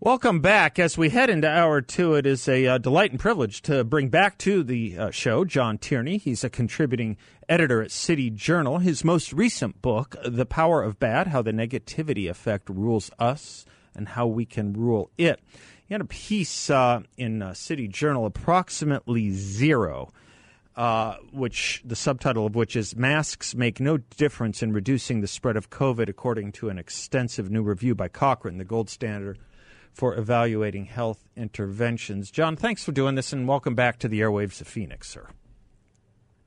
Welcome back. As we head into hour two, it is a uh, delight and privilege to bring back to the uh, show John Tierney. He's a contributing editor at City Journal. His most recent book, The Power of Bad How the Negativity Effect Rules Us and How We Can Rule It. He had a piece uh, in uh, City Journal, approximately zero. Uh, which the subtitle of which is Masks Make No Difference in Reducing the Spread of COVID, according to an extensive new review by Cochrane, the gold standard for evaluating health interventions. John, thanks for doing this and welcome back to the airwaves of Phoenix, sir.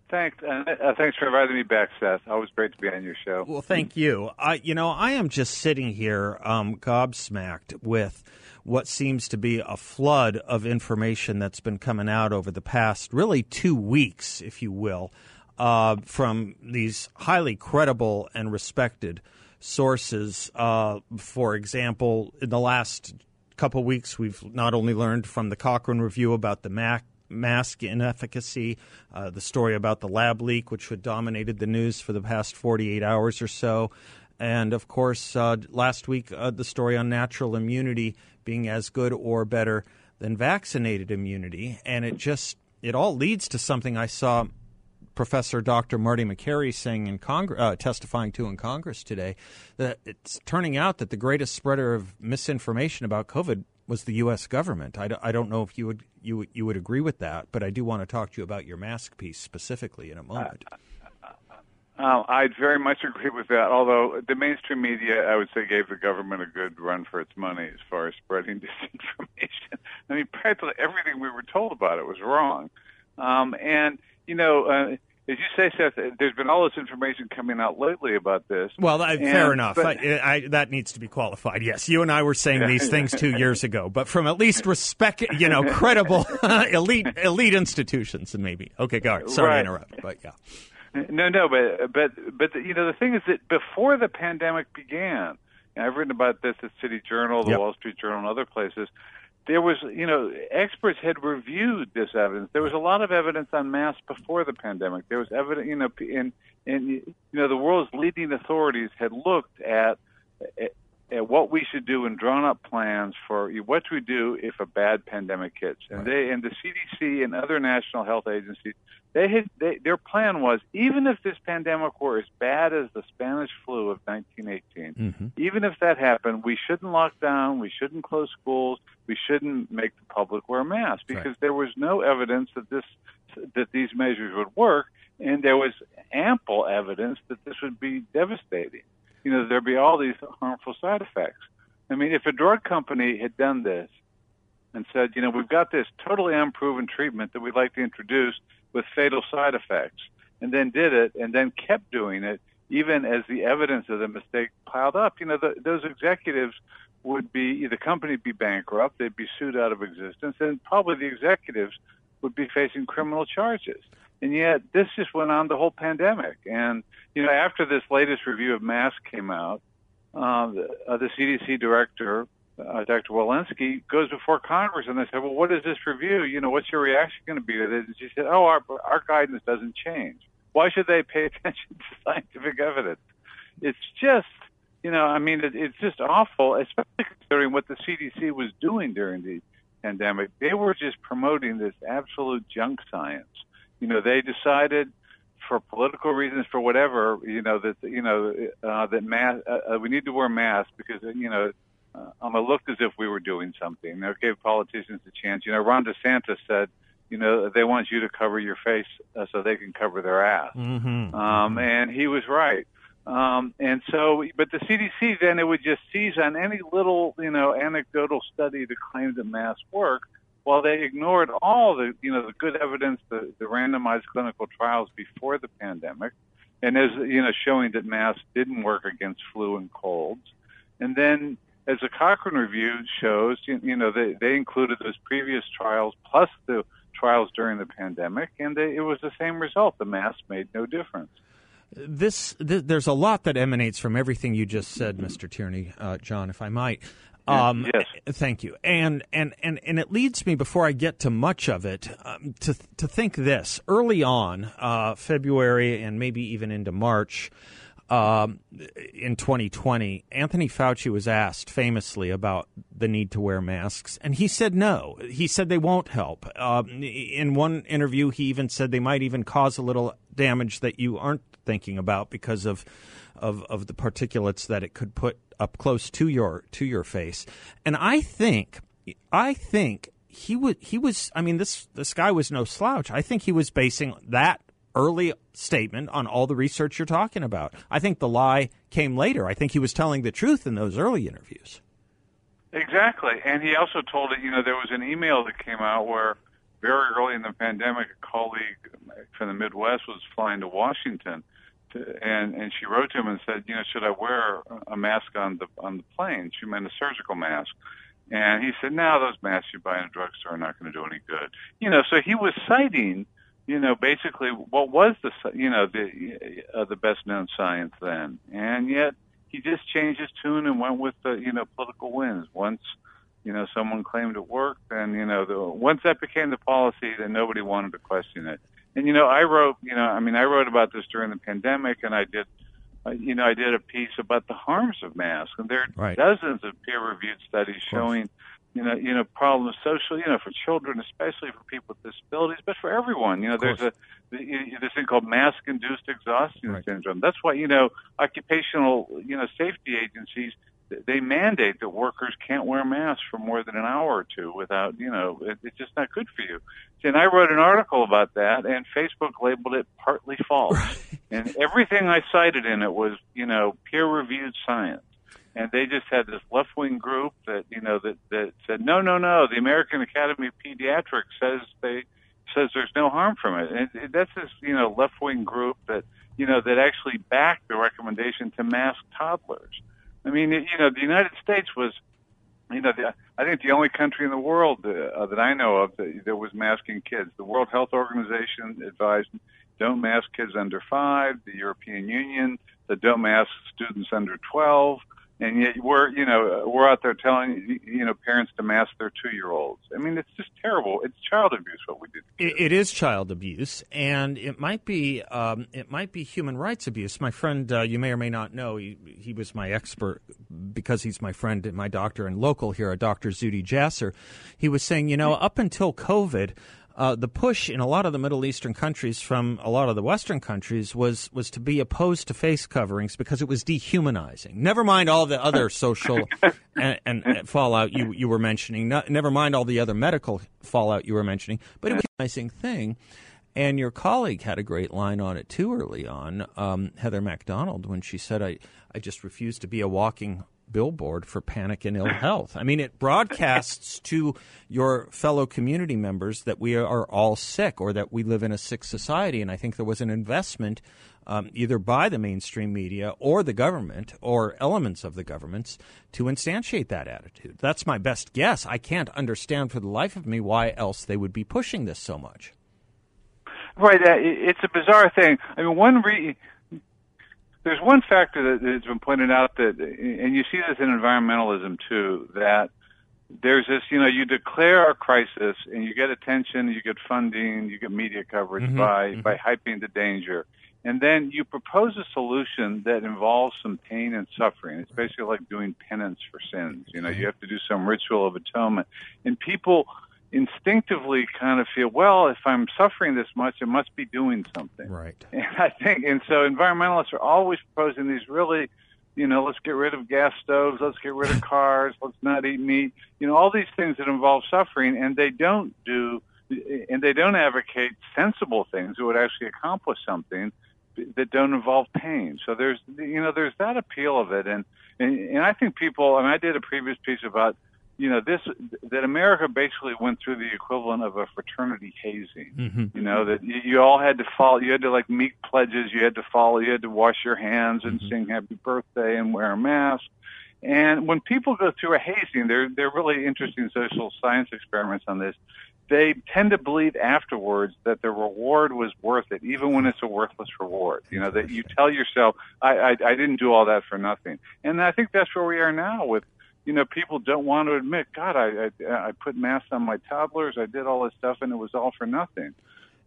Thanks, uh, uh, thanks for inviting me back, Seth. Always great to be on your show. Well, thank you. I, you know, I am just sitting here um, gobsmacked with what seems to be a flood of information that's been coming out over the past really two weeks, if you will, uh, from these highly credible and respected sources. Uh, for example, in the last couple weeks, we've not only learned from the Cochrane review about the MAC mask inefficacy, uh, the story about the lab leak, which had dominated the news for the past 48 hours or so, and of course, uh, last week, uh, the story on natural immunity being as good or better than vaccinated immunity. And it just, it all leads to something I saw Professor Dr. Marty Makary saying in Congress, uh, testifying to in Congress today, that it's turning out that the greatest spreader of misinformation about COVID was the U.S. government. I d- I don't know if you would you you would agree with that, but I do want to talk to you about your mask piece specifically in a moment. Uh, I'd very much agree with that. Although the mainstream media, I would say, gave the government a good run for its money as far as spreading disinformation. I mean, practically everything we were told about it was wrong. Um, and you know, uh, as you say, Seth, uh, there's been all this information coming out lately about this. Well, uh, and, fair enough. But, I, uh, I, that needs to be qualified. Yes, you and I were saying these things two years ago, but from at least respect, you know, credible elite elite institutions, and maybe. Okay, ahead. Sorry right. to interrupt, but yeah. No, no, but but but you know the thing is that before the pandemic began, I've written about this at City Journal, the yep. Wall Street Journal, and other places there was, you know, experts had reviewed this evidence. There was a lot of evidence on masks before the pandemic. There was evidence, you know, and and you know, the world's leading authorities had looked at, at at what we should do and drawn up plans for what we do if a bad pandemic hits. And they and the CDC and other national health agencies, they had they, their plan was even if this pandemic were as bad as the Spanish flu of 1918, mm-hmm. even if that happened, we shouldn't lock down, we shouldn't close schools, we shouldn't make the public wear masks because right. there was no evidence that this that these measures would work, and there was ample evidence that this would be devastating you know, there'd be all these harmful side effects. I mean, if a drug company had done this and said, you know, we've got this totally unproven treatment that we'd like to introduce with fatal side effects, and then did it, and then kept doing it, even as the evidence of the mistake piled up, you know, the, those executives would be the company would be bankrupt, they'd be sued out of existence, and probably the executives would be facing criminal charges. And yet, this just went on the whole pandemic. And you know, after this latest review of masks came out, uh, the, uh, the CDC director, uh, Dr. Walensky, goes before Congress, and they said, "Well, what is this review? You know, what's your reaction going to be to this?" And she said, "Oh, our our guidance doesn't change. Why should they pay attention to scientific evidence? It's just." You know, I mean, it, it's just awful, especially considering what the CDC was doing during the pandemic. They were just promoting this absolute junk science. You know, they decided for political reasons, for whatever, you know that you know uh, that mask, uh, uh, we need to wear masks because you know uh, um, it looked as if we were doing something. They gave politicians a chance. You know, Ron DeSantis said, you know, they want you to cover your face uh, so they can cover their ass, mm-hmm. um, and he was right. Um, and so, but the CDC then it would just seize on any little, you know, anecdotal study to claim that masks work while they ignored all the you know the good evidence, the, the randomized clinical trials before the pandemic, and as you know showing that masks didn't work against flu and colds, and then as the Cochrane review shows, you, you know, they, they included those previous trials plus the trials during the pandemic, and they, it was the same result. The mask made no difference. This, th- there's a lot that emanates from everything you just said, Mr. Tierney, uh, John, if I might. Um, yes. Thank you. And, and, and, and it leads me, before I get to much of it, um, to, to think this. Early on, uh, February and maybe even into March, um, in 2020, Anthony Fauci was asked famously about the need to wear masks, and he said no. He said they won't help. Um, in one interview, he even said they might even cause a little damage that you aren't thinking about because of of, of the particulates that it could put up close to your to your face. And I think I think he would he was I mean this this guy was no slouch. I think he was basing that early statement on all the research you're talking about. I think the lie came later. I think he was telling the truth in those early interviews. Exactly. And he also told it, you know, there was an email that came out where very early in the pandemic, a colleague from the Midwest was flying to Washington. To, and and she wrote to him and said, you know, should I wear a mask on the on the plane? She meant a surgical mask. And he said, no, those masks you buy in a drugstore are not going to do any good. You know, so he was citing you know, basically what was the you know the uh, the best known science then, and yet he just changed his tune and went with the you know political wins. Once you know someone claimed it worked, and you know the, once that became the policy, then nobody wanted to question it. And you know, I wrote you know I mean I wrote about this during the pandemic, and I did. Uh, you know, I did a piece about the harms of masks, and there are right. dozens of peer-reviewed studies showing you know, you know, problems socially, you know, for children, especially for people with disabilities, but for everyone. You know, there's a this thing called mask-induced exhaustion right. syndrome. That's why you know occupational, you know, safety agencies they mandate that workers can't wear masks for more than an hour or two without, you know, it, it's just not good for you. And I wrote an article about that, and Facebook labeled it partly false. Right. And everything I cited in it was, you know, peer-reviewed science and they just had this left wing group that you know that that said no no no the American Academy of Pediatrics says they says there's no harm from it. And that's this you know left wing group that you know that actually backed the recommendation to mask toddlers. I mean you know the United States was you know the, I think the only country in the world uh, that I know of that, that was masking kids. The World Health Organization advised don't mask kids under five. The European Union that don't mask students under 12 and yet we're you know we're out there telling you know parents to mask their two year olds. I mean, it's just terrible. It's child abuse what we did. It, it is child abuse, and it might be um, it might be human rights abuse. My friend, uh, you may or may not know, he, he was my expert because he's my friend and my doctor and local here, a Dr. Zuhdi Jasser. He was saying, you know, up until COVID uh, the push in a lot of the Middle Eastern countries from a lot of the Western countries was was to be opposed to face coverings because it was dehumanizing. Never mind all the other social and, and, fallout you you were mentioning. Not, never mind all the other medical fallout you were mentioning. But it was a dehumanizing thing. And your colleague had a great line on it too early on, um, Heather Mac Donald, when she said, I, I just refuse to be a walking billboard for panic and ill health. I mean, it broadcasts to your fellow community members that we are all sick or that we live in a sick society. And I think there was an investment um, either by the mainstream media or the government or elements of the governments to instantiate that attitude. That's my best guess. I can't understand for the life of me why else they would be pushing this so much. Right, uh, it's a bizarre thing. I mean, one re- there's one factor that has been pointed out that, and you see this in environmentalism too, that there's this, you know, you declare a crisis and you get attention, you get funding, you get media coverage mm-hmm, by mm-hmm. by hyping the danger, and then you propose a solution that involves some pain and suffering. It's basically like doing penance for sins. You know, you have to do some ritual of atonement, and people instinctively kind of feel, well, if I'm suffering this much, it must be doing something. Right. And I think, and so environmentalists are always proposing these really, you know, let's get rid of gas stoves, let's get rid of cars, let's not eat meat, you know, all these things that involve suffering, and they don't do, and they don't advocate sensible things that would actually accomplish something that don't involve pain. So there's, you know, there's that appeal of it, and and, and I think people, and I did a previous piece about you know this that America basically went through the equivalent of a fraternity hazing. Mm-hmm. You know that you, you all had to follow. You had to like meet pledges. You had to follow. You had to wash your hands and mm-hmm. sing happy birthday and wear a mask. And when people go through a hazing, they're they're really interesting social science experiments on this. They tend to believe afterwards that the reward was worth it, even when it's a worthless reward. You know that you tell yourself, I, I, I didn't do all that for nothing." And I think that's where we are now with you know, people don't want to admit, God, I, I, I put masks on my toddlers, I did all this stuff, and it was all for nothing.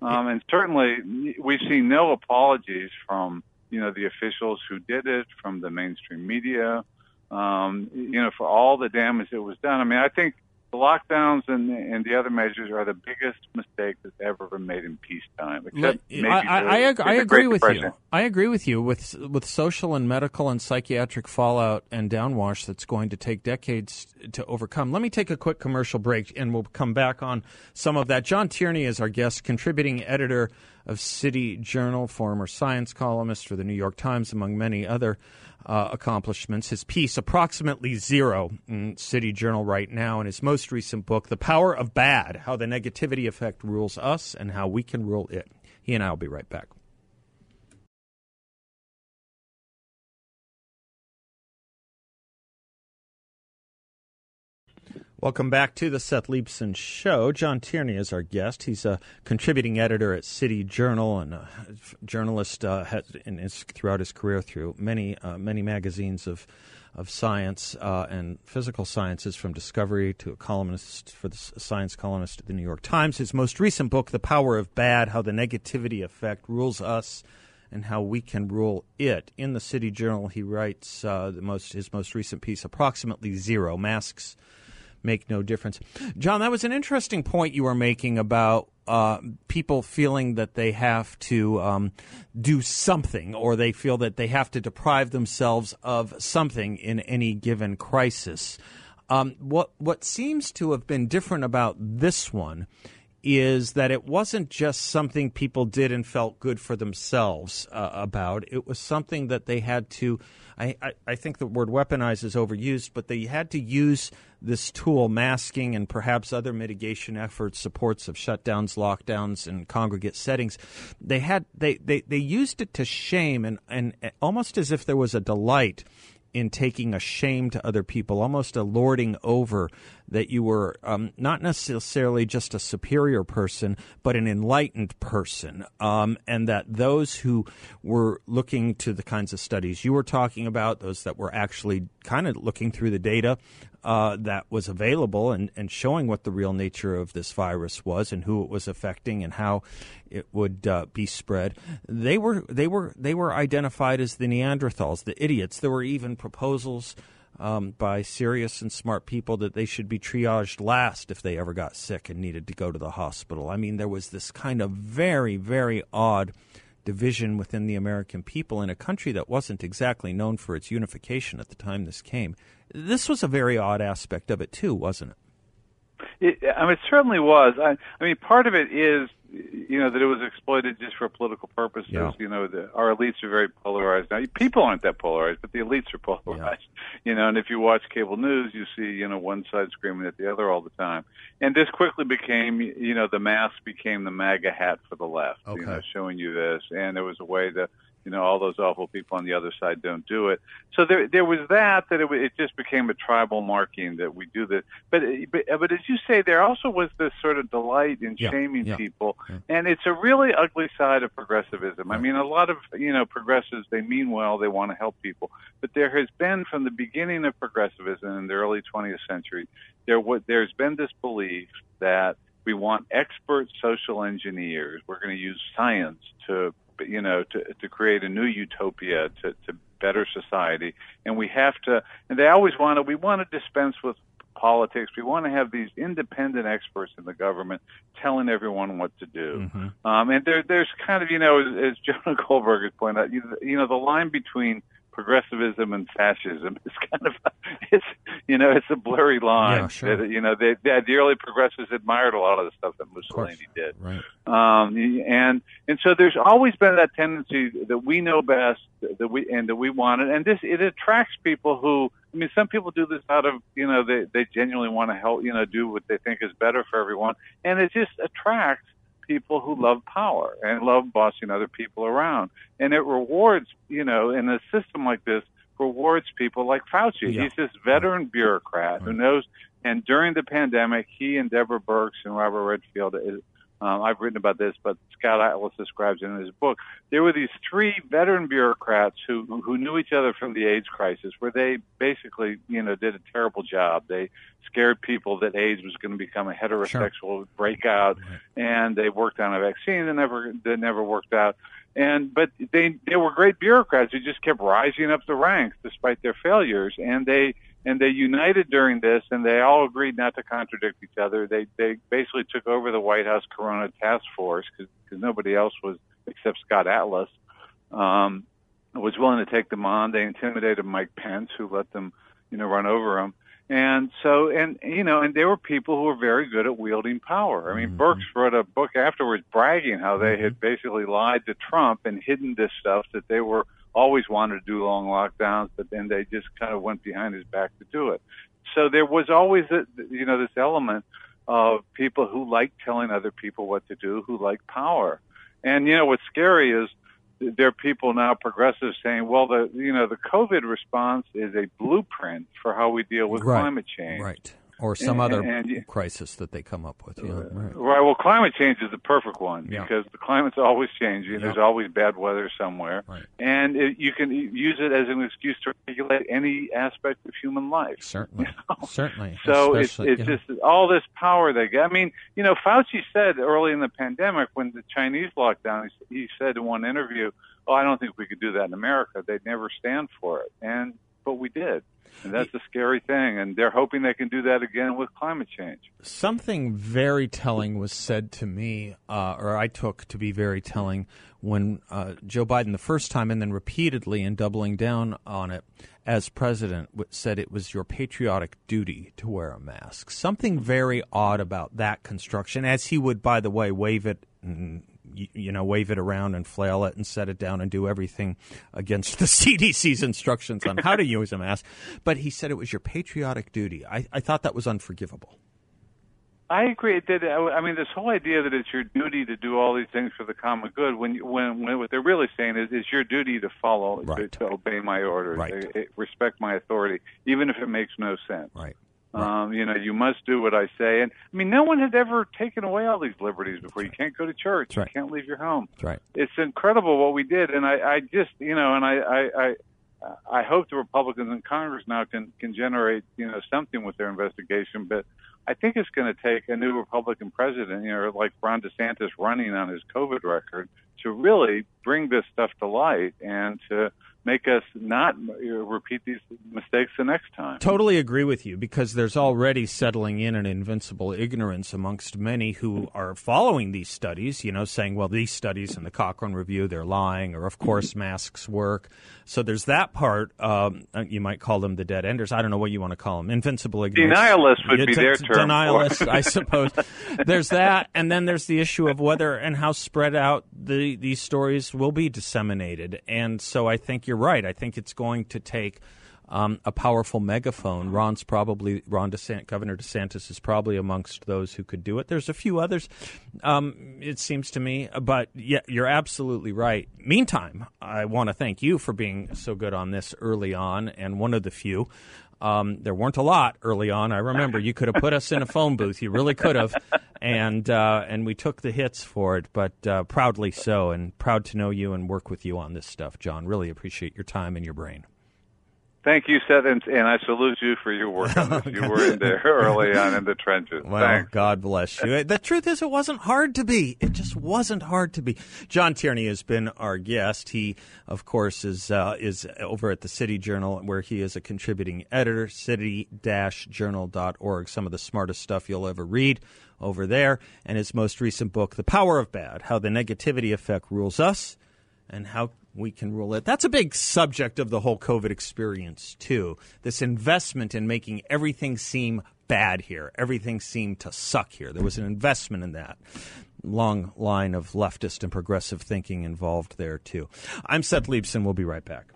Um, and certainly, we've seen no apologies from you know the officials who did it, from the mainstream media, um, you know, for all the damage that was done. I mean, I think the lockdowns and, and the other measures are the biggest mistake that's ever been made in peacetime. Except maybe I, I, I, ag- I agree with you. I agree with you with with social and medical and psychiatric fallout and downwash that's going to take decades to overcome. Let me take a quick commercial break, and we'll come back on some of that. John Tierney is our guest, contributing editor of City Journal, former science columnist for the New York Times, among many other uh, accomplishments. His piece, Approximately Zero, in City Journal right now, and his most recent book, The Power of Bad How the Negativity Effect Rules Us and How We Can Rule It. He and I will be right back. Welcome back to the Seth Leibsohn Show. John Tierney is our guest. He's a contributing editor at City Journal and a journalist uh, in his, throughout his career through many uh, many magazines of of science uh, and physical sciences, from Discovery to a columnist for the science columnist at the New York Times. His most recent book, The Power of Bad: How the Negativity Effect Rules Us and how we can rule it. In the City Journal, he writes uh, the most his most recent piece, approximately zero masks make no difference. John, that was an interesting point you were making about uh, people feeling that they have to um, do something or they feel that they have to deprive themselves of something in any given crisis. Um, what what seems to have been different about this one is that it wasn't just something people did and felt good for themselves uh, about. It was something that they had to. I, I, I think the word weaponize is overused, but they had to use this tool, masking and perhaps other mitigation efforts, supports of shutdowns, lockdowns, and congregate settings. They had they, they, they used it to shame and, and almost as if there was a delight in taking a shame to other people, almost a lording over that you were um, not necessarily just a superior person, but an enlightened person, um, and that those who were looking to the kinds of studies you were talking about, those that were actually kind of looking through the data, uh, that was available and, and showing what the real nature of this virus was and who it was affecting and how it would uh, be spread. They were they were they were identified as the Neanderthals, the idiots. There were even proposals um, by serious and smart people that they should be triaged last if they ever got sick and needed to go to the hospital. I mean, there was this kind of very very odd division within the American people in a country that wasn't exactly known for its unification at the time this came. This was a very odd aspect of it too, wasn't it? It, I mean, it certainly was. I, I mean, part of it is you know that it was exploited just for political purposes. Yeah. You know, the, our elites are very polarized now. People aren't that polarized, but the elites are polarized. Yeah. You know, and if you watch cable news, you see you know one side screaming at the other all the time. And this quickly became you know the mask became the MAGA hat for the left. Okay. You know, showing you this, and there was a way to you know all those awful people on the other side don't do it. So there there was that that it, it just became a tribal marking that we do this. But but, but as you say, there also was this sort of delight in yeah, shaming yeah, people, yeah. and it's a really ugly side of progressivism. I mean, a lot of you know progressives they mean well, they want to help people, but there has been from the beginning of progressivism in the early 20th century, there there's been this belief that we want expert social engineers. We're going to use science to you know, to, to create a new utopia to, to better society. And we have to, and they always want to, we want to dispense with politics. We want to have these independent experts in the government telling everyone what to do. Mm-hmm. Um, and there, there's kind of, you know, as, as Jonah Goldberg has pointed out, you, you know, the line between progressivism and fascism is kind of it's you know it's a blurry line. Yeah, sure. That, you know, they, they, the early progressives admired a lot of the stuff that Mussolini did, right? Um, and and so there's always been that tendency that we know best, that we and that we want it, and this it attracts people who. I mean, some people do this out of, you know, they, they genuinely want to help, you know, do what they think is better for everyone. And it just attracts people who love power and love bossing other people around. And it rewards, you know, in a system like this, rewards people like Fauci. Yeah. He's this veteran bureaucrat who knows. And during the pandemic, he and Deborah Birx and Robert Redfield, um, I've written about this, but Scott Atlas describes it in his book. There were these three veteran bureaucrats who who knew each other from the AIDS crisis, where they basically, you know, did a terrible job. They scared people that AIDS was going to become a heterosexual breakout, and they worked on a vaccine that never that never worked out. And but they they were great bureaucrats who just kept rising up the ranks despite their failures, and they and they united during this, and they all agreed not to contradict each other. They they basically took over the White House Corona Task Force because nobody else was except Scott Atlas um, was willing to take them on. They intimidated Mike Pence, who let them you know run over him. And so, and you know, and there were people who were very good at wielding power. I mean, Birx wrote a book afterwards bragging how they had basically lied to Trump and hidden this stuff that they were always wanted to do long lockdowns, but then they just kind of went behind his back to do it. So there was always, a, you know, this element of people who like telling other people what to do, who like power. And you know, what's scary is there are people now, progressives, saying, "Well, the you know the COVID response is a blueprint for how we deal with Right. climate change." Right. Or some And- other and you- crisis that they come up with. Yeah, uh, right. Right. Well, climate change is the perfect one Yeah. because the climate's always changing. There's always bad weather somewhere, Right. and it, you can use it as an excuse to regulate any aspect of human life. Certainly. Certainly. So it's Especially, it's you know, just all this power they get. I mean, you know, Fauci said early in the pandemic when the Chinese lockdown, he, he said in one interview, "Oh, I don't think we could do that in America. They'd never stand for it." And but we did, and that's a scary thing. And they're hoping they can do that again with climate change. Something very telling was said to me, uh, or I took to be very telling, when uh, Joe Biden, the first time and then repeatedly and doubling down on it as president, said it was your patriotic duty to wear a mask. Something very odd about that construction, as he would, by the way, wave it. And, you know, wave it around and flail it and set it down and do everything against the CDC's instructions on how to use a mask. But he said it was your patriotic duty. I, I thought that was unforgivable. I agree that I mean this whole idea that it's your duty to do all these things for the common good. When when, when what they're really saying is it's your duty to follow, Right. to, to obey my orders, Right. to, eh, respect my authority, even if it makes no sense. Right. Um, you know, you must do what I say. And I mean, no one had ever taken away all these liberties before. You can't go to church. Right. You can't leave your home. That's right. It's incredible what we did. And I, I just, you know, and I, I, I, I hope the Republicans in Congress now can can generate, you know, something with their investigation. But I think it's going to take a new Republican president, you know, like Ron DeSantis running on his COVID record, to really bring this stuff to light and to make us not repeat these mistakes the next time. Totally agree with you because there's already settling in an invincible ignorance amongst many who are following these studies, you know, saying, well, these studies in the Cochrane Review, they're lying, or of course masks work. So there's that part. Um, you might call them the dead enders. I don't know what you want to call them. Invincible ignorance. Denialists would Yeah, be d- their term. Denialists, I suppose. there's that. And then there's the issue of whether and how spread out the, these stories will be disseminated. And so I think you're right. I think it's going to take um, a powerful megaphone. Ron's probably Ron DeSantis, Governor DeSantis is probably amongst those who could do it. There's a few others, um, it seems to me, but yeah, you're absolutely right. Meantime, I want to thank you for being so good on this early on, and one of the few. Um, there weren't a lot early on. I remember you could have put us in a phone booth. You really could have, and uh, and we took the hits for it, but uh, proudly so, and proud to know you and work with you on this stuff, John. Really appreciate your time and your brain. Thank you, Seth, and, and I salute you for your work on this. You were in there early on in the trenches. Well, Thanks. God bless you. The truth is, it wasn't hard to be. It just wasn't hard to be. John Tierney has been our guest. He, of course, is uh, is over at the City Journal, where he is a contributing editor. City-journal.org. Some of the smartest stuff you'll ever read over there. And his most recent book, The Power of Bad: How the Negativity Effect Rules Us and how we can rule it. That's a big subject of the whole COVID experience, too. This investment in making everything seem bad here, everything seem to suck here. There was an investment in that. Long line of leftist and progressive thinking involved there, too. I'm Seth Leibsohn. We'll be right back.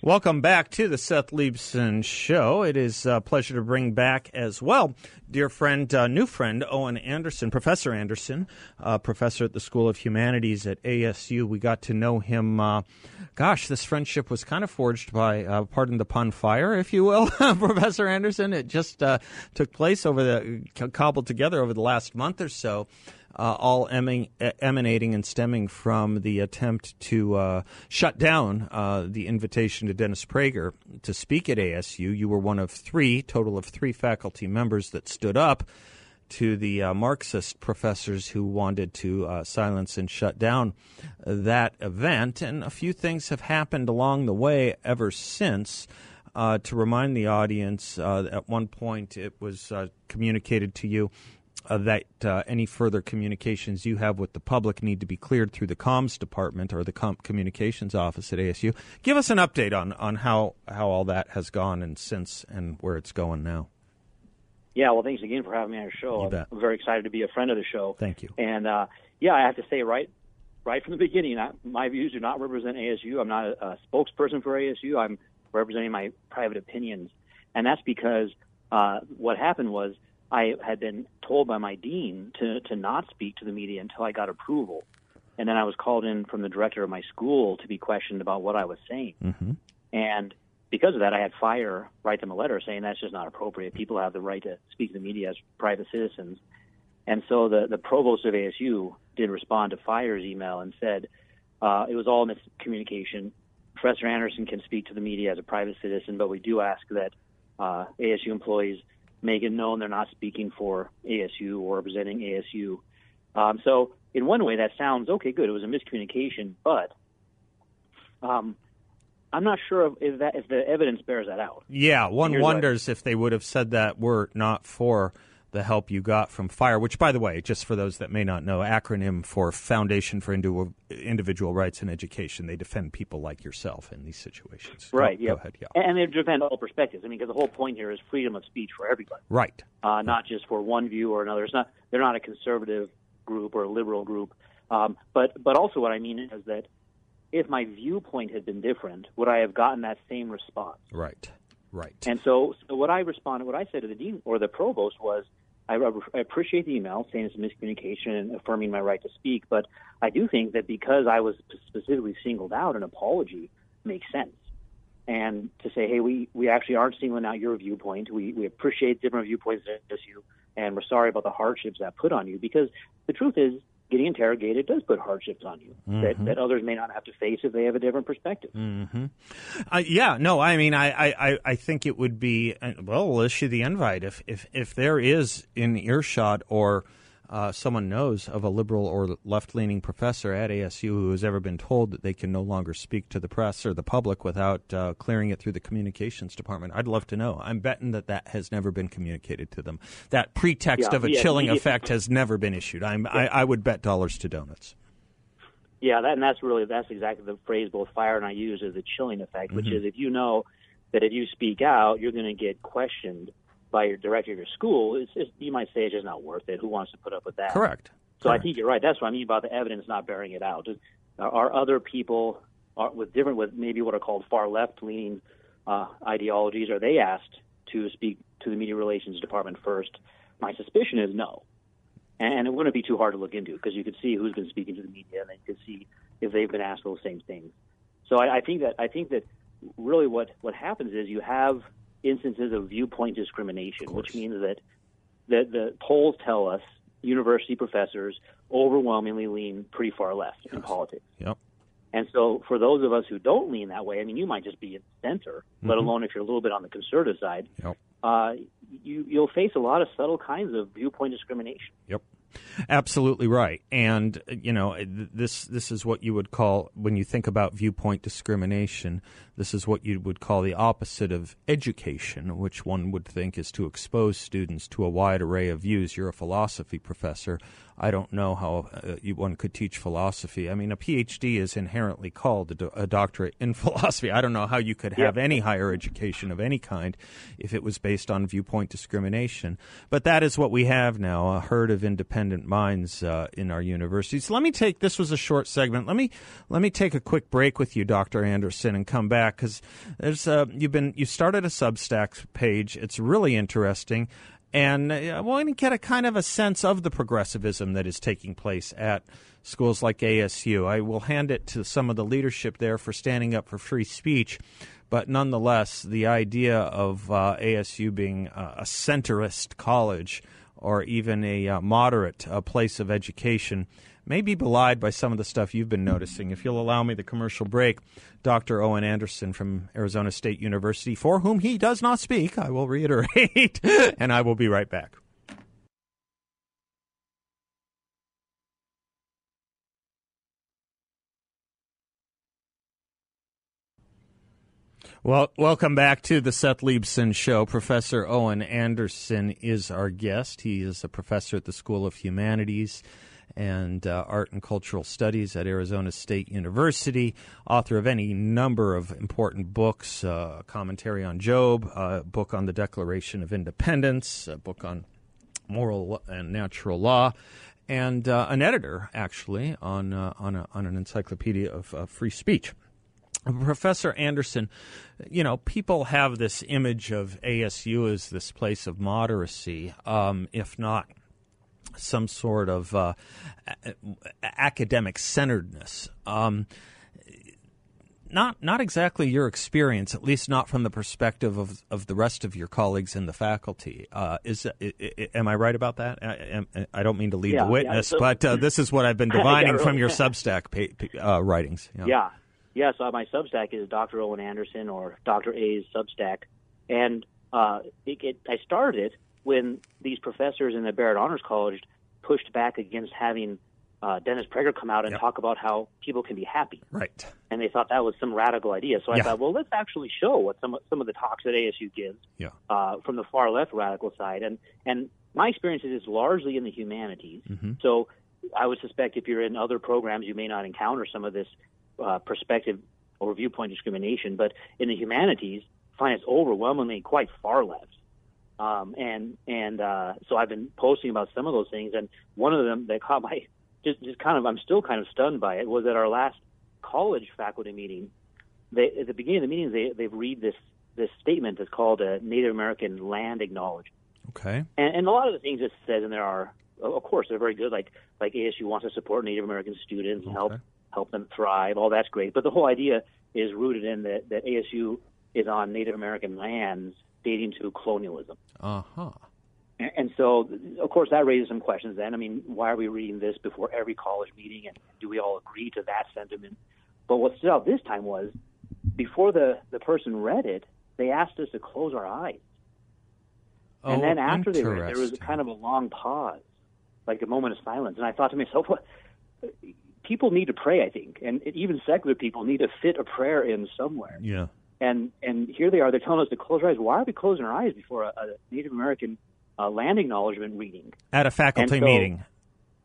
Welcome back to the Seth Leibsohn Show. It is a pleasure to bring back as well, dear friend, uh, new friend, Owen Anderson, Professor Anderson, uh, professor at the School of Humanities at ASU. We got to know him. Uh, gosh, this friendship was kind of forged by, uh, pardon the pun, fire, if you will, Professor Anderson. It just uh, took place over the, cobbled together over the last month or so uh, all emanating and stemming from the attempt to uh, shut down uh, the invitation to Dennis Prager to speak at ASU. You were one of three, total of three faculty members that stood up to the uh, Marxist professors who wanted to uh, silence and shut down that event. And a few things have happened along the way ever since. Uh, to remind the audience, uh, at one point it was uh, communicated to you uh, that uh, any further communications you have with the public need to be cleared through the comms department or the com- communications office at ASU. Give us an update on, on how, how all that has gone and since and where it's going now. Yeah, well, thanks again for having me on your show. I'm, I'm very excited to be a friend of the show. Thank you. And uh, yeah, I have to say, right, right from the beginning, I, my views do not represent ASU. I'm not a, a, spokesperson for ASU. I'm representing my private opinions, and that's because uh, what happened was I had been told by my dean to, to not speak to the media until I got approval. And then I was called in from the director of my school to be questioned about what I was saying. Mm-hmm. And because of that, I had FIRE write them a letter saying that's just not appropriate. People have the right to speak to the media as private citizens. And so the, the provost of ASU did respond to FIRE's email and said uh, it was all miscommunication. Professor Anderson can speak to the media as a private citizen, but we do ask that uh, ASU employees – make it known they're not speaking for ASU or representing ASU. Um, so in one way, that sounds okay. Good, it was a miscommunication, but um, I'm not sure if that if the evidence bears that out. Yeah, one wonders if they would have said that were not for the help you got from FIRE, which, by the way, just for those that may not know, acronym for Foundation for Individual Rights in Education. They defend people like yourself in these situations. Right. Go, yeah. Go ahead. Yeah. And they defend all perspectives. I mean, because the whole point here is freedom of speech for everybody. Right. Uh, not just for one view or another. It's not. They're not a conservative group or a liberal group. Um, but but also what I mean is that if my viewpoint had been different, would I have gotten that same response? Right. Right. And so, so what I responded, what I said to the dean or the provost was, I, I appreciate the email saying it's a miscommunication and affirming my right to speak, but I do think that because I was specifically singled out, an apology makes sense. And to say, hey, we, we actually aren't singling out your viewpoint. We, we appreciate different viewpoints as you, and we're sorry about the hardships that put on you. Because the truth is, getting interrogated does put hardships on you mm-hmm. that, that others may not have to face if they have a different perspective. Mm-hmm. Uh, yeah, no, I mean, I, I, I think it would be uh, well, we'll issue the invite if if if there is in earshot or uh, someone knows of a liberal or left leaning professor at ASU who has ever been told that they can no longer speak to the press or the public without uh, clearing it through the communications department, I'd love to know. I'm betting that that has never been communicated to them. That pretext yeah, of a yeah, chilling yeah. effect has never been issued. I'm, I, I would bet dollars to donuts. Yeah, that, and that's really that's exactly the phrase both Fire and I use is the chilling effect, which Mm-hmm. is if you know that if you speak out, you're going to get questioned by your director of your school, it's, it's, you might say it's just not worth it. Who wants to put up with that? Correct. So Correct. I think you're right. That's what I mean about the evidence not bearing it out. Are, are other people are, with different, with maybe what are called far left leaning uh, ideologies, are they asked to speak to the media relations department first? My suspicion is no. And it wouldn't be too hard to look into because you could see who's been speaking to the media and then you could see if they've been asked those same things. So I, I think that I think that really what, what happens is you have instances of viewpoint discrimination, which means that the, the polls tell us university professors overwhelmingly lean pretty far left in politics. Yep. And so for those of us who don't lean that way, I mean, you might just be in the center, let alone if you're a little bit on the conservative side, Yep. uh, you, you'll face a lot of subtle kinds of viewpoint discrimination. Yep. Absolutely right. And you know, this this is what you would call when you think about viewpoint discrimination, this is what you would call the opposite of education, which one would think is to expose students to a wide array of views. You're a philosophy professor. I don't know how uh, you, one could teach philosophy. I mean, a PhD is inherently called a, do- a doctorate in philosophy. I don't know how you could have Yeah. any higher education of any kind if it was based on viewpoint discrimination. But that is what we have now a herd of independent minds uh, in our universities. Let me take this was a short segment. Let me let me take a quick break with you, Dr. Anderson, and come back because there's uh, you've been you started a Substack page. It's really interesting. And uh, I want to get a kind of a sense of the progressivism that is taking place at schools like ASU. I will hand it to some of the leadership there for standing up for free speech. But nonetheless, the idea of uh, ASU being uh, a centrist college or even a uh, moderate uh, place of education may be belied by some of the stuff you've been noticing. If you'll allow me the commercial break, Dr. Owen Anderson from Arizona State University, for whom he does not speak, I will reiterate, and I will be right back. Well, welcome back to the Seth Leibsohn Show. Professor Owen Anderson is our guest. He is a professor at the School of Humanities and uh, Art and Cultural Studies at Arizona State University, author of any number of important books, uh, commentary on Job, a book on the Declaration of Independence, a book on moral and natural law, and uh, an editor, actually, on, uh, on, a, on an encyclopedia of uh, free speech. Professor Anderson, you know, people have this image of ASU as this place of moderacy, um, if not some sort of uh, academic centeredness. Um, not not exactly your experience, at least not from the perspective of, of the rest of your colleagues in the faculty. Uh, is i- i- am I right about that? I, am- I don't mean to lead Yeah, the yeah, witness, so- but uh, this is what I've been Yeah, divining from your Substack pa- pa- uh, writings. Yeah. Yeah, so my Substack is Dr. Owen Anderson or Dr. A's Substack. And uh, it, it, I started it when these professors in the Barrett Honors College pushed back against having uh, Dennis Prager come out and Yep. talk about how people can be happy. Right. And they thought that was some radical idea. So I Yeah. thought, well, let's actually show what some, some of the talks that ASU gives Yeah. uh, from the far left radical side. And and my experience is it's largely in the humanities. Mm-hmm. So I would suspect if you're in other programs, you may not encounter some of this uh, perspective or viewpoint discrimination. But in the humanities, I find it's overwhelmingly quite far left. Um, and and uh, so I've been posting about some of those things, and one of them that caught my just just kind of I'm still kind of stunned by it was at our last college faculty meeting. They at the beginning of the meeting they they read this this statement that's called a Native American land acknowledgement. Okay. And, and a lot of the things it says in there are, of course, they're very good. Like like ASU wants to support Native American students and help help them thrive. All that's great. But the whole idea is rooted in that, that ASU is on Native American lands dating to colonialism. Uh huh. And, and so, of course, that raises some questions. Then, I mean, why are we reading this before every college meeting, and do we all agree to that sentiment? But what stood out this time was before the the person read it, they asked us to close our eyes. and Oh, then after they read, it, there was a kind of a long pause, like a moment of silence. And I thought to myself, what? People need to pray, I think, and even secular people need to fit a prayer in somewhere. Yeah. And and here they are, they're telling us to close our eyes. Why are we closing our eyes before a, a Native American uh, land acknowledgement reading At a faculty so- meeting.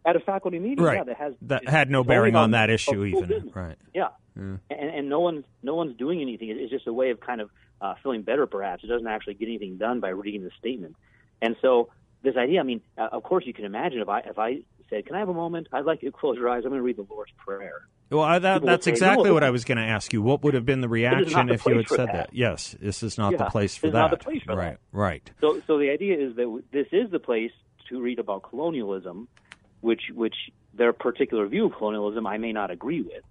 at a faculty meeting? Right. Yeah, that has That had no bearing on that issue, even. business. Right. Yeah. And, and no one's no one's doing anything. It's just a way of kind of uh, feeling better, perhaps. It doesn't actually get anything done by reading the statement. And so this idea, I mean, uh, of course, you can imagine if I if I said, "Can I have a moment? I'd like you to close your eyes. I'm going to read the Lord's Prayer." Well, I, that, that's exactly "No, what I was going to ask you. What would have been the reaction if you had said that. that? Yes, this is not the place for that. place for right, that. right. So, so the idea is that this is the place to read about colonialism, which which their particular view of colonialism I may not agree with,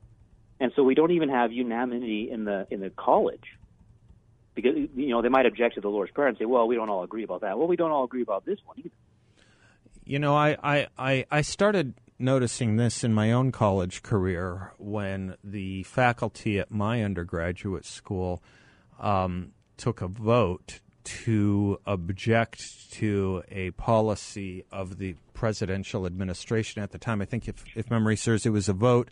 and so we don't even have unanimity in the in the college, because you know they might object to the Lord's Prayer and say, well, we don't all agree about that. Well, we don't all agree about this one either. You know, I, I, I, I started noticing this in my own college career when the faculty at my undergraduate school um, took a vote to object to a policy of the presidential administration at the time. I think, if, if memory serves, it was a vote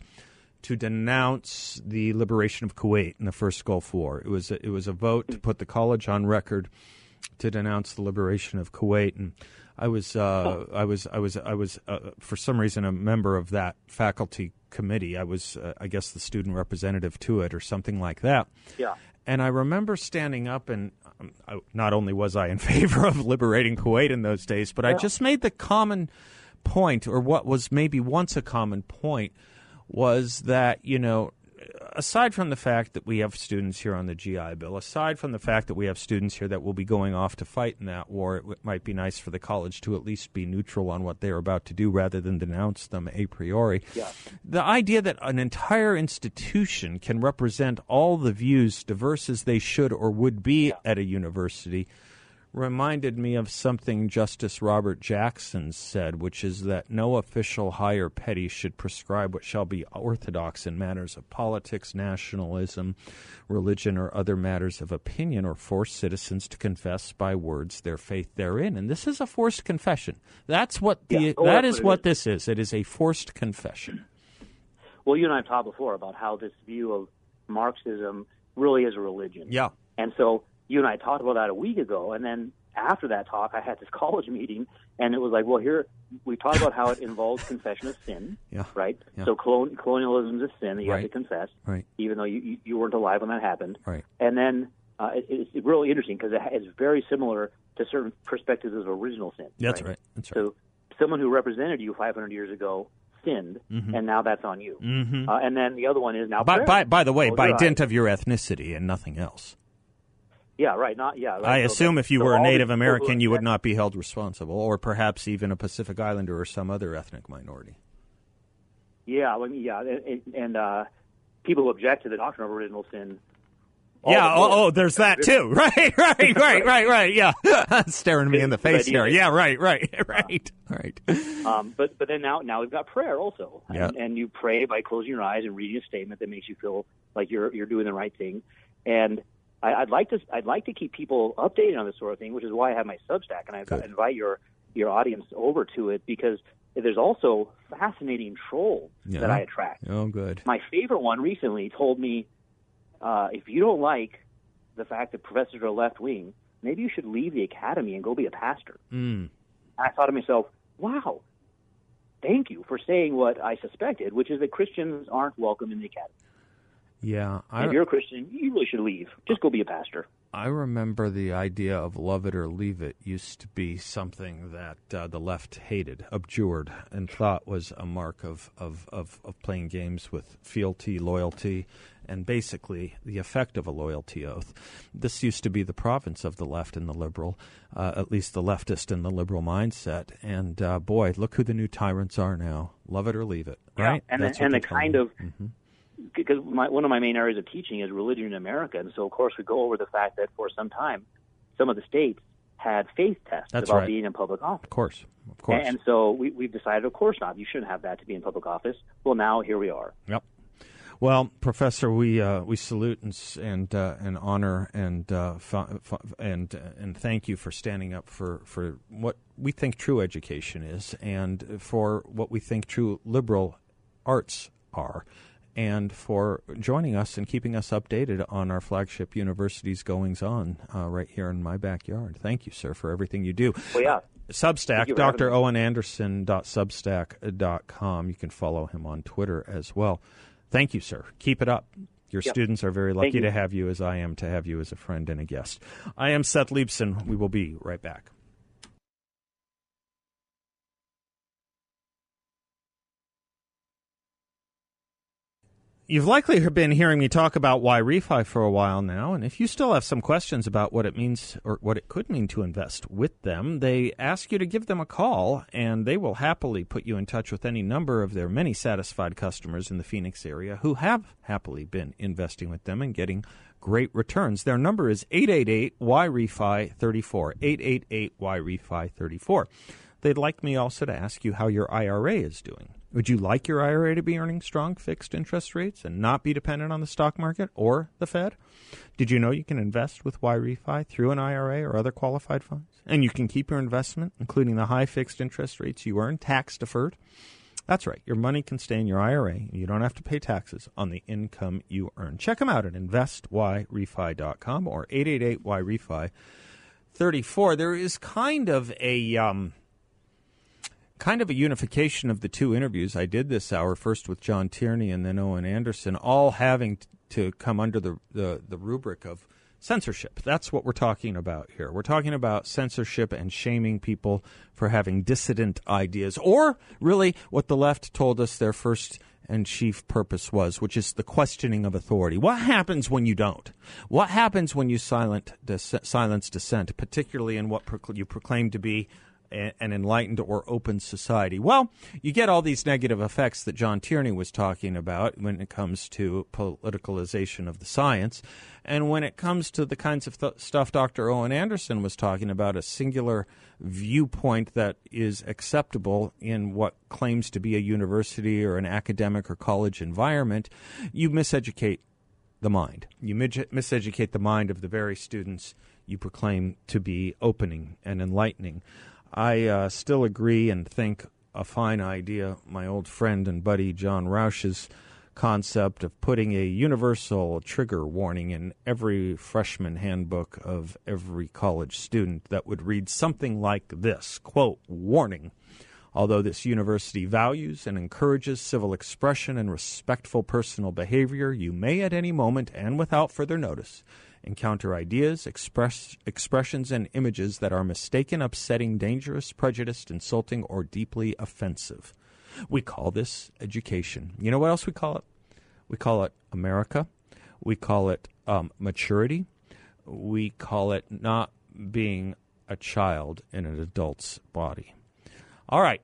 to denounce the liberation of Kuwait in the first Gulf War. It was a, it was a vote to put the college on record to denounce the liberation of Kuwait, and I was uh, I was I was I was uh, for some reason a member of that faculty committee. I was uh, I guess the student representative to it or something like that. Yeah. And I remember standing up and um, I, not only was I in favor of liberating Kuwait in those days, but I just made the common point, or what was maybe once a common point, was that you know aside from the fact that we have students here on the GI Bill, aside from the fact that we have students here that will be going off to fight in that war, it w- might be nice for the college to at least be neutral on what they're about to do rather than denounce them a priori. Yeah. The idea that an entire institution can represent all the views, diverse as they should or would be at a university, reminded me of something Justice Robert Jackson said, which is that no official, high or petty, should prescribe what shall be orthodox in matters of politics, nationalism, religion, or other matters of opinion, or force citizens to confess by words their faith therein. And this is a forced confession. That's what the Yeah. Oh, that's what is. this is. It is a forced confession. Well, you and I have talked before about how this view of Marxism really is a religion. Yeah. And so you and I talked about that a week ago, and then after that talk, I had this college meeting, and it was like, well, here we talked about how it involves confession of sin, Yeah. right? Yeah. So colon- colonialism is a sin that you have to confess, Right. even though you, you, you weren't alive when that happened. Right. And then uh, it, it's really interesting because it, it's very similar to certain perspectives of original sin. That's right. That's right. So someone who represented you 500 years ago sinned, and now that's on you. Mhm. Uh, and then the other one is now. By, by, by the way, by dint of your ethnicity and nothing else. Yeah, right. Not yeah. Right. I So assume that- if you so were a Native American, you would not be held responsible, or perhaps even a Pacific Islander or some other ethnic minority. Yeah, I mean, yeah, and, and uh, people who object to the doctrine of original sin. yeah. Oh, oh, there's that too. Right. Right. Right. Right. Right. Yeah. Staring me in the face here. Yeah. Right. Right. Right. Right. Um, but but then now now we've got prayer also, Yeah. and, and you pray by closing your eyes and reading a statement that makes you feel like you're you're doing the right thing. And I, I'd like to I'd like to keep people updated on this sort of thing, which is why I have my Substack, and I Good. invite your your audience over to it because there's also fascinating trolls Yeah. that I attract. Oh, good. My favorite one recently told me, uh, if you don't like the fact that professors are left wing, maybe you should leave the academy and go be a pastor. Mm. I thought to myself, wow, thank you for saying what I suspected, which is that Christians aren't welcome in the academy. Yeah. And if you're a Christian, you really should leave. Just go be a pastor. I remember the idea of love it or leave it used to be something that uh, the left hated, abjured, and thought was a mark of, of, of, of playing games with fealty, loyalty, and basically the effect of a loyalty oath. This used to be the province of the left and the liberal, uh, at least the leftist and the liberal mindset. And uh, boy, look who the new tyrants are now. Love it or leave it, right? Yeah, And That's the, and the kind of because my, one of my main areas of teaching is religion in America, and so of course we go over the fact that for some time, some of the states had faith tests That's about right. being in public office. Of course, of course. And so we, we've decided, of course not. You shouldn't have that to be in public office. Well, now here we are. Yep. Well, Professor, we uh, we salute and and uh, and honor and uh, fa- fa- and uh, and thank you for standing up for, for what we think true education is, and for what we think true liberal arts are, and for joining us and keeping us updated on our flagship university's goings on uh, right here in my backyard. Thank you, sir, for everything you do. Well, yeah. Substack, you Dr. Owen Anderson.substack.com. You can follow him on Twitter as well. Thank you, sir. Keep it up. Your Yep. students are very lucky to have you, as I am to have you as a friend and a guest. I am Seth Leibsohn. We will be right back. You've likely been hearing me talk about YRefi for a while now, and if you still have some questions about what it means or what it could mean to invest with them, they ask you to give them a call, and they will happily put you in touch with any number of their many satisfied customers in the Phoenix area who have happily been investing with them and getting great returns. Their number is 888 Y Refi 34. 888 Y Refi 34. They'd like me also to ask you how your IRA is doing. Would you like your IRA to be earning strong fixed interest rates and not be dependent on the stock market or the Fed? Did you know you can invest with YRefi through an IRA or other qualified funds? And you can keep your investment, including the high fixed interest rates you earn, tax deferred? That's right. Your money can stay in your IRA and you don't have to pay taxes on the income you earn. Check them out at investyrefi.com or 888-YREFI 34, there is kind of a um, kind of a unification of the two interviews I did this hour, first with John Tierney and then Owen Anderson, all having t- to come under the, the, the rubric of censorship. That's what we're talking about here. We're talking about censorship and shaming people for having dissident ideas, or really what the left told us their first and chief purpose was, which is the questioning of authority. What happens when you don't? What happens when you silent dis- silence dissent, particularly in what you proclaim to be an enlightened or open society. Well, you get all these negative effects that John Tierney was talking about when it comes to politicalization of the science. And when it comes to the kinds of th- stuff Dr. Owen Anderson was talking about, a singular viewpoint that is acceptable in what claims to be a university or an academic or college environment, you miseducate the mind. You miseducate the mind of the very students you proclaim to be opening and enlightening. I uh, still agree and think a fine idea, my old friend and buddy John Rauch's concept of putting a universal trigger warning in every freshman handbook of every college student that would read something like this quote warning. Although this university values and encourages civil expression and respectful personal behavior you may at any moment and without further notice encounter ideas, express, expressions, and images that are mistaken, upsetting, dangerous, prejudiced, insulting, or deeply offensive. We call this education. You know what else we call it? We call it America. We call it um, maturity. We call it not being a child in an adult's body. All right.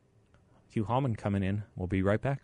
Hugh Hallman coming in. We'll be right back.